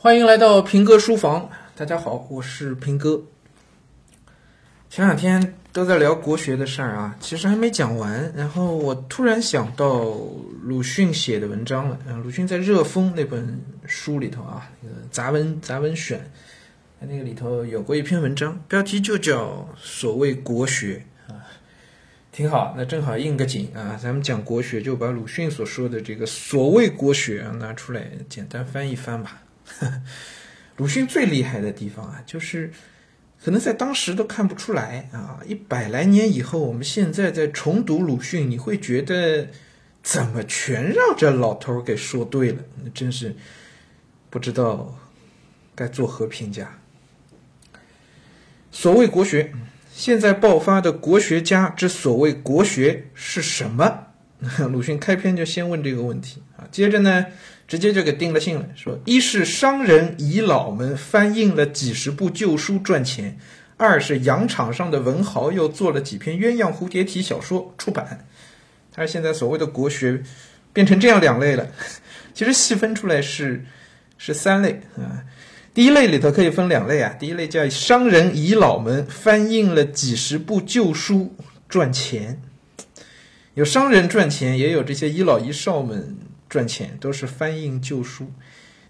欢迎来到平哥书房，大家好，我是平哥。前两天都在聊国学的事儿啊，其实还没讲完。然后我突然想到鲁迅写的文章了。嗯，鲁迅在《热风》那本书里头啊，杂文杂文选，那个里头有过一篇文章，标题就叫“所谓国学”啊，挺好。那正好应个景啊，咱们讲国学，就把鲁迅所说的这个“所谓国学”拿出来，简单翻一翻吧。鲁迅最厉害的地方啊，就是可能在当时都看不出来啊。一百来年以后，我们现在在重读鲁迅，你会觉得怎么全让这老头儿给说对了？那真是不知道该作何评价。所谓国学，现在爆发的国学家之所谓国学是什么？鲁迅开篇就先问这个问题啊，接着呢？直接就给定了性了，说一是商人遗老们翻印了几十部旧书赚钱，二是洋场上的文豪又做了几篇鸳鸯蝴蝶体小说出版。他说现在所谓的国学变成这样两类了，其实细分出来是是三类啊。第一类里头可以分两类啊，第一类叫商人遗老们翻印了几十部旧书赚钱，有商人赚钱，也有这些遗老遗少们。赚钱都是翻印旧书。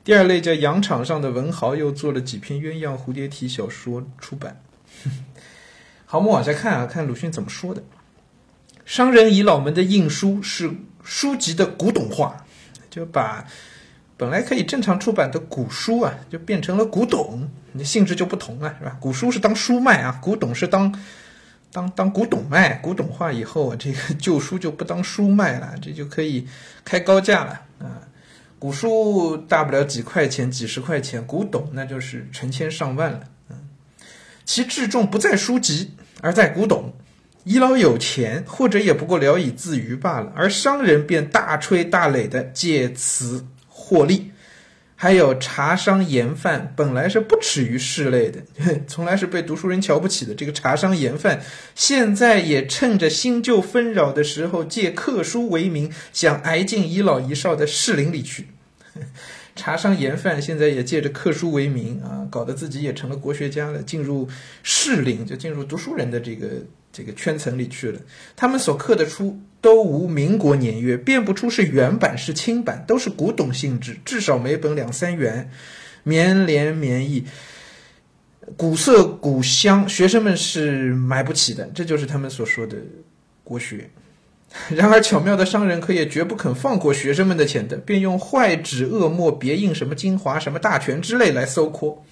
第二类叫洋场上的文豪，又做了几篇鸳鸯蝴蝶体小说出版。好，我们往下看啊，看鲁迅怎么说的。商人遗老们的印书是书籍的古董化，就把本来可以正常出版的古书啊，就变成了古董，你的性质就不同了，是吧？古书是当书卖啊，古董是当。当当古董卖，古董化以后，这个旧书就不当书卖了，这就可以开高价了啊！古书大不了几块钱、几十块钱，古董那就是成千上万了。嗯，其至重不在书籍，而在古董。遗老有钱，或者也不过聊以自娱罢了，而商人便大吹大擂的借此获利。还有茶商盐贩，本来是不耻于世类的，从来是被读书人瞧不起的。这个茶商盐贩，现在也趁着新旧纷扰的时候，借刻书为名，想挨进遗老遗少的士林里去。茶商盐贩现在也借着刻书为名啊，搞得自己也成了国学家了，进入士林，就进入读书人的这个。这个圈层里去了，他们所刻的书都无民国年月，辨不出是原版是清版，都是古董性质，至少每本两三元，绵连绵意，古色古香，学生们是买不起的，这就是他们所说的国学。然而巧妙的商人可也绝不肯放过学生们的钱的，便用坏纸恶墨别印什么精华、什么大全之类来搜括。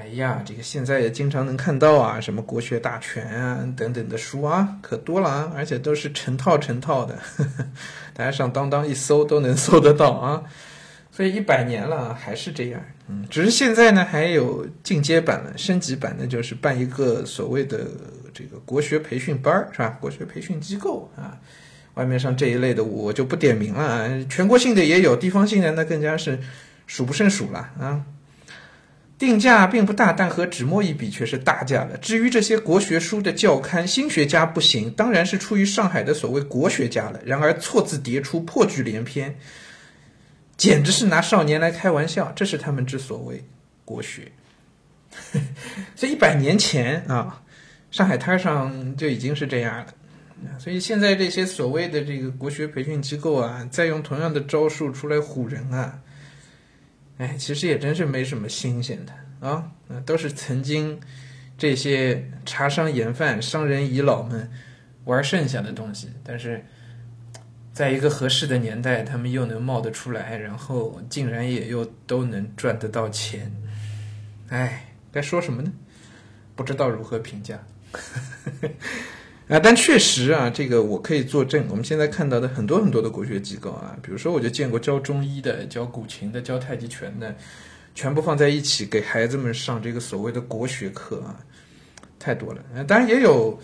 哎呀，这个现在也经常能看到啊，什么国学大全啊等等的书啊，可多了啊，而且都是成套成套的，大家上当当一搜都能搜得到啊。所以一百年了还是这样，嗯，只是现在呢还有进阶版了，升级版的就是办一个所谓的这个国学培训班儿是吧？国学培训机构啊，外面上这一类的我就不点名了啊，全国性的也有，地方性的那更加是数不胜数了啊。定价并不大，但和纸墨一比却是大价了。至于这些国学书的教刊，新学家不行，当然是出于上海的所谓国学家了。然而错字迭出，破句连篇，简直是拿少年来开玩笑。这是他们之所谓国学。所以一百年前啊，上海滩上就已经是这样了。所以现在这些所谓的这个国学培训机构啊，再用同样的招数出来唬人啊。哎，其实也真是没什么新鲜的啊，那都是曾经这些茶商盐贩、商人遗老们玩剩下的东西。但是，在一个合适的年代，他们又能冒得出来，然后竟然也又都能赚得到钱。哎，该说什么呢？不知道如何评价。呵呵呵啊，但确实啊，这个我可以作证。我们现在看到的很多很多的国学机构啊，比如说，我就见过教中医的、教古琴的、教太极拳的，全部放在一起给孩子们上这个所谓的国学课啊，太多了。当然也有，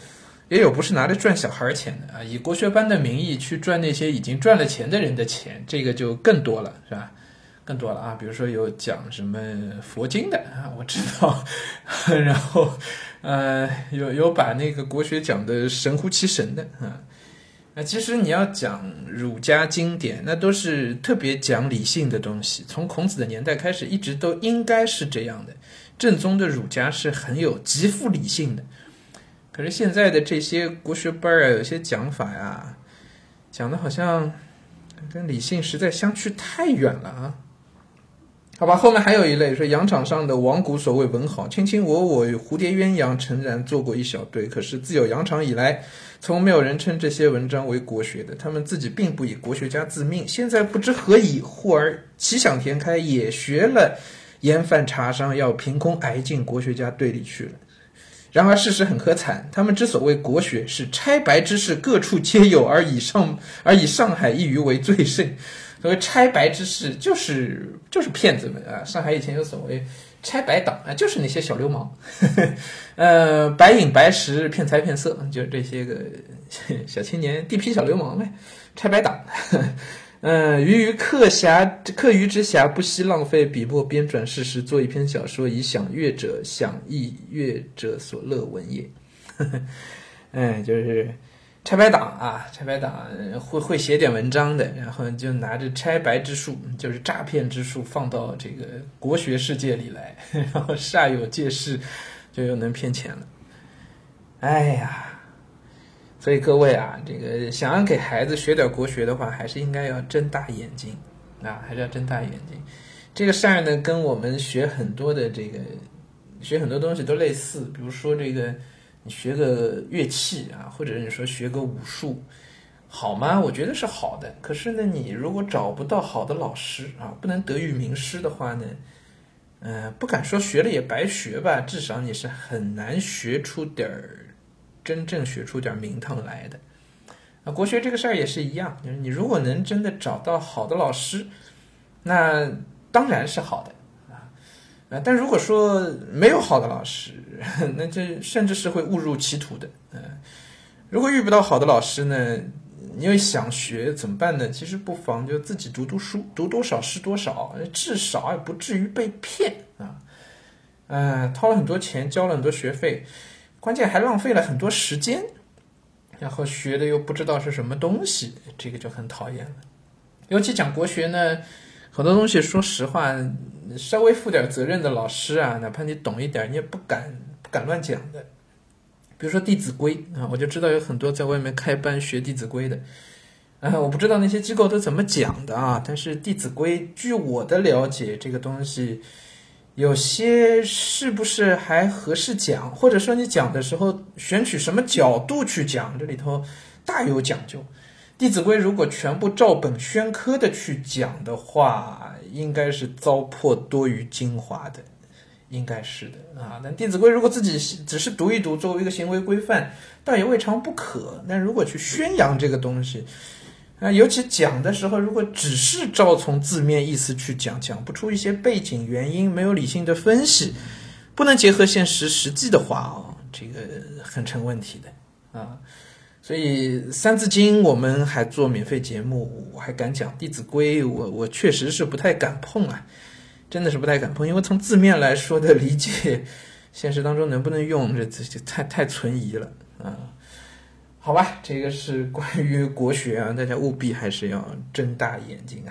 也有不是拿着赚小孩钱的啊，以国学班的名义去赚那些已经赚了钱的人的钱，这个就更多了，是吧？更多了啊，比如说有讲什么佛经的啊，我知道，然后呃，有有把那个国学讲的神乎其神的啊，那其实你要讲儒家经典，那都是特别讲理性的东西。从孔子的年代开始，一直都应该是这样的。正宗的儒家是很有极富理性的。可是现在的这些国学班啊，有些讲法呀，讲的好像跟理性实在相去太远了啊。好吧，后面还有一类说羊场上的王谷所谓文好，卿卿我我与，蝴蝶鸳鸯，诚然做过一小堆。可是自有羊场以来，从没有人称这些文章为国学的。他们自己并不以国学家自命，现在不知何以，忽而奇想天开，也学了盐贩茶商，要凭空挨进国学家队里去了。然而事实很可惨，他们之所谓国学，是拆白之事各处皆有，而以上而以上海一隅为最甚。所谓拆白之士，就是就是骗子们啊！上海以前有所谓拆白党啊，就是那些小流氓，呃，白饮白食骗财骗色，就是这些个小青年、地痞小流氓呗，拆白党。嗯，余于课暇课余之暇，不惜浪费笔墨编转事实，做一篇小说，以享乐者享意乐者所乐闻也。嗯，就是。拆白党啊，拆白党会会写点文章的，然后就拿着拆白之术，就是诈骗之术，放到这个国学世界里来，然后煞有介事，就又能骗钱了。哎呀，所以各位啊，这个想要给孩子学点国学的话，还是应该要睁大眼睛啊，还是要睁大眼睛。这个事儿呢，跟我们学很多的这个学很多东西都类似，比如说这个。你学个乐器啊，或者你说学个武术，好吗？我觉得是好的。可是呢，你如果找不到好的老师啊，不能得遇名师的话呢，嗯，不敢说学了也白学吧，至少你是很难学出点儿真正学出点名堂来的。啊，国学这个事儿也是一样，你如果能真的找到好的老师，那当然是好的。啊，但如果说没有好的老师，那这甚至是会误入歧途的。嗯，如果遇不到好的老师呢，你又想学怎么办呢？其实不妨就自己读读书，读多少是多少，至少也不至于被骗啊。嗯，掏了很多钱，交了很多学费，关键还浪费了很多时间，然后学的又不知道是什么东西，这个就很讨厌了。尤其讲国学呢。很多东西，说实话，稍微负点责任的老师啊，哪怕你懂一点，你也不敢不敢乱讲的。比如说《弟子规》啊，我就知道有很多在外面开班学《弟子规》的，啊，我不知道那些机构都怎么讲的啊。但是《弟子规》，据我的了解，这个东西有些是不是还合适讲，或者说你讲的时候选取什么角度去讲，这里头大有讲究。《弟子规》如果全部照本宣科的去讲的话，应该是糟粕多于精华的，应该是的啊。但《弟子规》如果自己只是读一读，作为一个行为规范，倒也未尝不可。但如果去宣扬这个东西，啊，尤其讲的时候，如果只是照从字面意思去讲，讲不出一些背景原因，没有理性的分析，不能结合现实实际的话哦，这个很成问题的啊。所以《三字经》我们还做免费节目，我还敢讲《弟子规》，我我确实是不太敢碰啊，真的是不太敢碰，因为从字面来说的理解，现实当中能不能用，这这太太存疑了啊。好吧，这个是关于国学啊，大家务必还是要睁大眼睛啊。